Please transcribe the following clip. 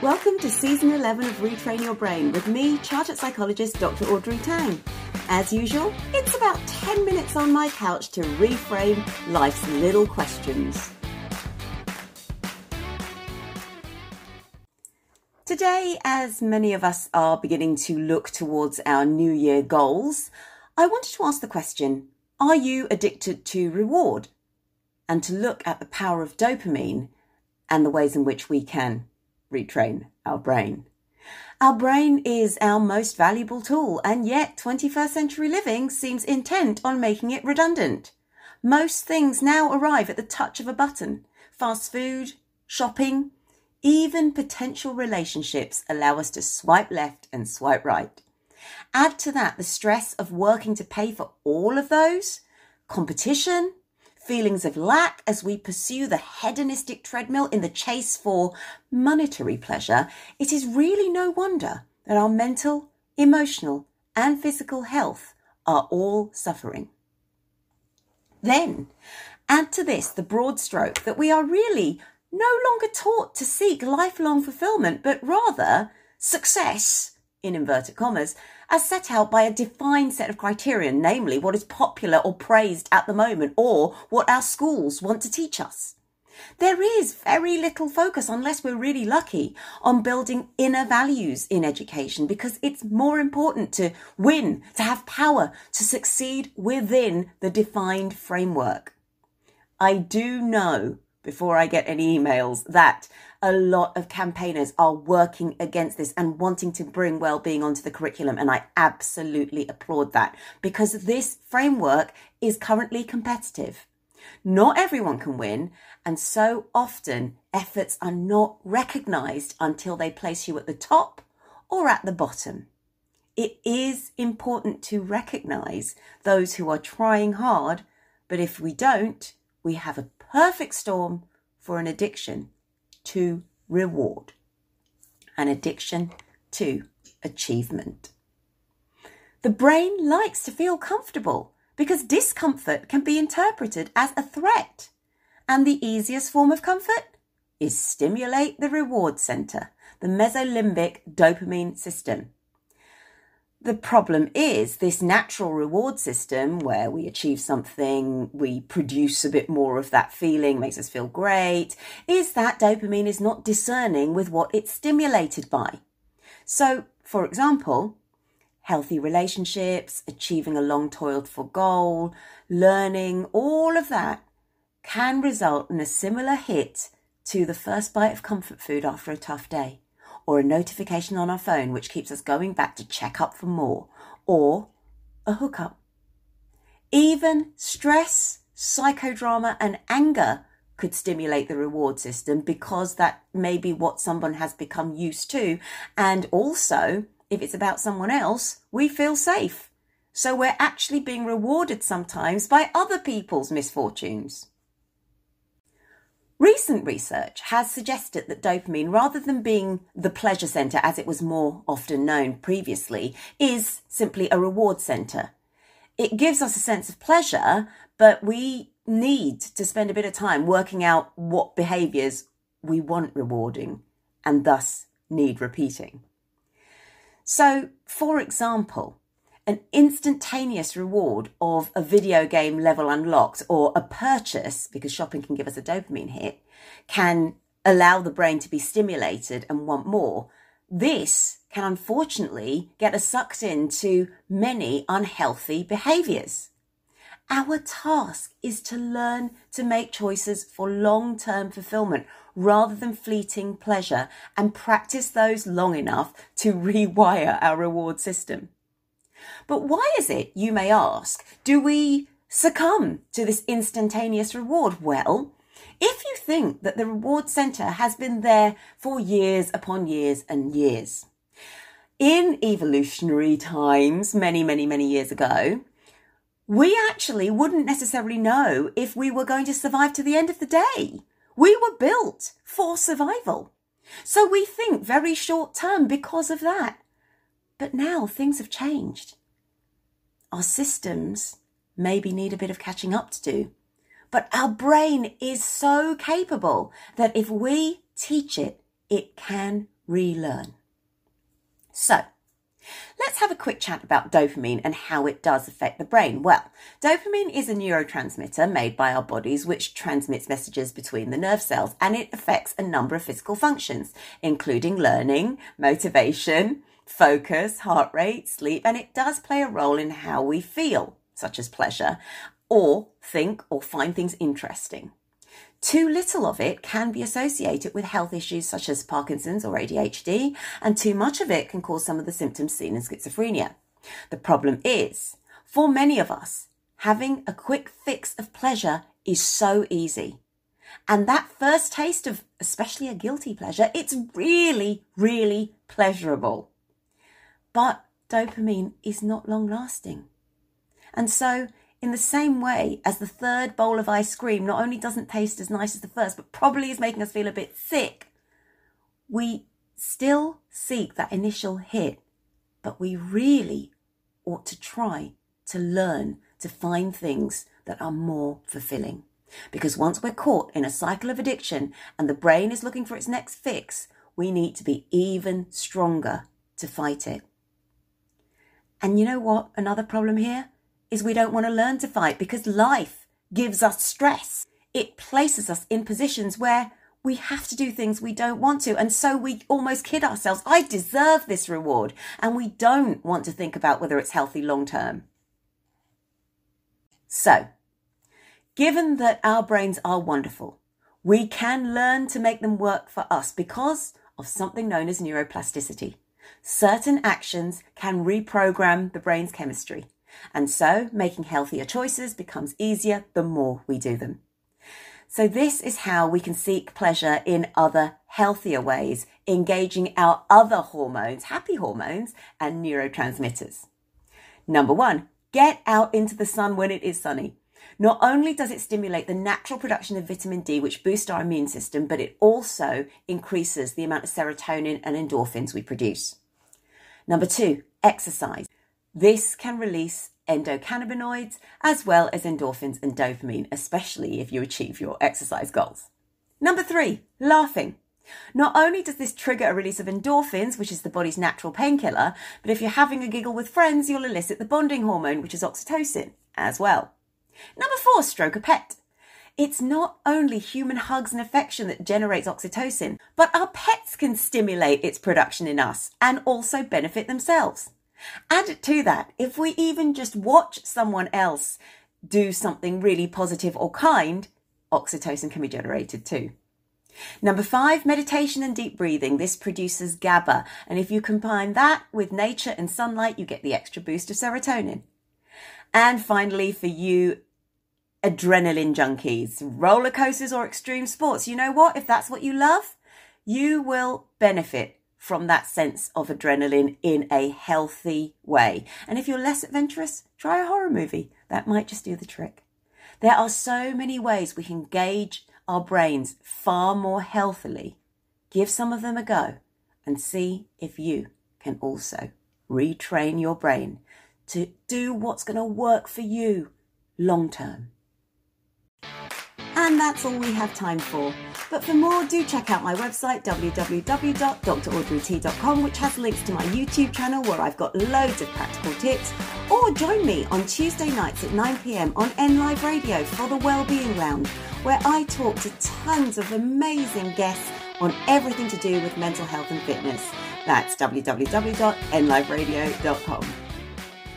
Welcome to season 11 of Retrain Your Brain with me, chartered psychologist Dr. Audrey Tang. As usual, it's about 10 minutes on my couch to reframe life's little questions. Today, as many of us are beginning to look towards our New Year goals, I wanted to ask the question Are you addicted to reward? And to look at the power of dopamine and the ways in which we can retrain our brain. Our brain is our most valuable tool, and yet 21st century living seems intent on making it redundant. Most things now arrive at the touch of a button. Fast food, shopping, even potential relationships allow us to swipe left and swipe right. Add to that the stress of working to pay for all of those, competition, feelings of lack as we pursue the hedonistic treadmill in the chase for monetary pleasure, it is really no wonder that our mental, emotional, and physical health are all suffering. Then, add to this the broad stroke that we are really no longer taught to seek lifelong fulfillment, but rather success, in inverted commas, as set out by a defined set of criteria, namely what is popular or praised at the moment or what our schools want to teach us. There is very little focus, unless we're really lucky, on building inner values in education because it's more important to win, to have power, to succeed within the defined framework. I do know before I get any emails that a lot of campaigners are working against this and wanting to bring well-being onto the curriculum and I absolutely applaud that because this framework is currently competitive. Not everyone can win and so often efforts are not recognized until they place you at the top or at the bottom. It is important to recognize those who are trying hard, but if we don't, we have a perfect storm for an addiction to reward, an addiction to achievement. The brain likes to feel comfortable because discomfort can be interpreted as a threat. And the easiest form of comfort is stimulate the reward center, the mesolimbic dopamine system. The problem is this natural reward system where we achieve something, we produce a bit more of that feeling, makes us feel great, is that dopamine is not discerning with what it's stimulated by. So, for example, healthy relationships, achieving a long toiled for goal, learning, all of that can result in a similar hit to the first bite of comfort food after a tough day or a notification on our phone which keeps us going back to check up for more, or a hookup. Even stress, psychodrama, and anger could stimulate the reward system because that may be what someone has become used to. And also, if it's about someone else, we feel safe. So we're actually being rewarded sometimes by other people's misfortunes. Recent research has suggested that dopamine, rather than being the pleasure center as it was more often known previously, is simply a reward center. It gives us a sense of pleasure, but we need to spend a bit of time working out what behaviors we want rewarding and thus need repeating. So, for example, an instantaneous reward of a video game level unlocked or a purchase, because shopping can give us a dopamine hit, can allow the brain to be stimulated and want more. This can unfortunately get us sucked into many unhealthy behaviors. Our task is to learn to make choices for long term fulfillment rather than fleeting pleasure and practice those long enough to rewire our reward system. But why is it, you may ask, do we succumb to this instantaneous reward? Well, if you think that the reward center has been there for years upon years and years, in evolutionary times, many, many, many years ago, we actually wouldn't necessarily know if we were going to survive to the end of the day. We were built for survival. So we think very short term because of that. But now things have changed. Our systems maybe need a bit of catching up to do. But our brain is so capable that if we teach it, it can relearn. So, Let's have a quick chat about dopamine and how it does affect the brain. Well, dopamine is a neurotransmitter made by our bodies which transmits messages between the nerve cells and it affects a number of physical functions, including learning, motivation, focus, heart rate, sleep, and it does play a role in how we feel, such as pleasure, or think or find things interesting. Too little of it can be associated with health issues such as Parkinson's or ADHD, and too much of it can cause some of the symptoms seen in schizophrenia. The problem is, for many of us, having a quick fix of pleasure is so easy. And that first taste of especially a guilty pleasure, it's really, really pleasurable. But dopamine is not long lasting. And so in the same way as the third bowl of ice cream not only doesn't taste as nice as the first, but probably is making us feel a bit sick, we still seek that initial hit, but we really ought to try to learn to find things that are more fulfilling. Because once we're caught in a cycle of addiction and the brain is looking for its next fix, we need to be even stronger to fight it. And you know what? Another problem here? is we don't want to learn to fight because life gives us stress. It places us in positions where we have to do things we don't want to. And so we almost kid ourselves, I deserve this reward. And we don't want to think about whether it's healthy long term. So, given that our brains are wonderful, we can learn to make them work for us because of something known as neuroplasticity. Certain actions can reprogram the brain's chemistry. And so making healthier choices becomes easier the more we do them. So this is how we can seek pleasure in other healthier ways, engaging our other hormones, happy hormones and neurotransmitters. Number one, get out into the sun when it is sunny. Not only does it stimulate the natural production of vitamin D, which boosts our immune system, but it also increases the amount of serotonin and endorphins we produce. Number two, exercise. This can release endocannabinoids as well as endorphins and dopamine, especially if you achieve your exercise goals. Number three, laughing. Not only does this trigger a release of endorphins, which is the body's natural painkiller, but if you're having a giggle with friends, you'll elicit the bonding hormone, which is oxytocin, as well. Number four, stroke a pet. It's not only human hugs and affection that generates oxytocin, but our pets can stimulate its production in us and also benefit themselves. Add to that, if we even just watch someone else do something really positive or kind, oxytocin can be generated too. Number five, meditation and deep breathing. This produces GABA. And if you combine that with nature and sunlight, you get the extra boost of serotonin. And finally, for you adrenaline junkies, roller coasters or extreme sports, you know what? If that's what you love, you will benefit from that sense of adrenaline in a healthy way. And if you're less adventurous, try a horror movie. That might just do the trick. There are so many ways we can gauge our brains far more healthily. Give some of them a go and see if you can also retrain your brain to do what's going to work for you long term. And that's all we have time for. But for more, do check out my website, www.draudreyt.com, which has links to my YouTube channel where I've got loads of practical tips. Or join me on Tuesday nights at 9pm on N Live Radio for the Wellbeing Lounge, where I talk to tons of amazing guests on everything to do with mental health and fitness. That's www.nliveradio.com.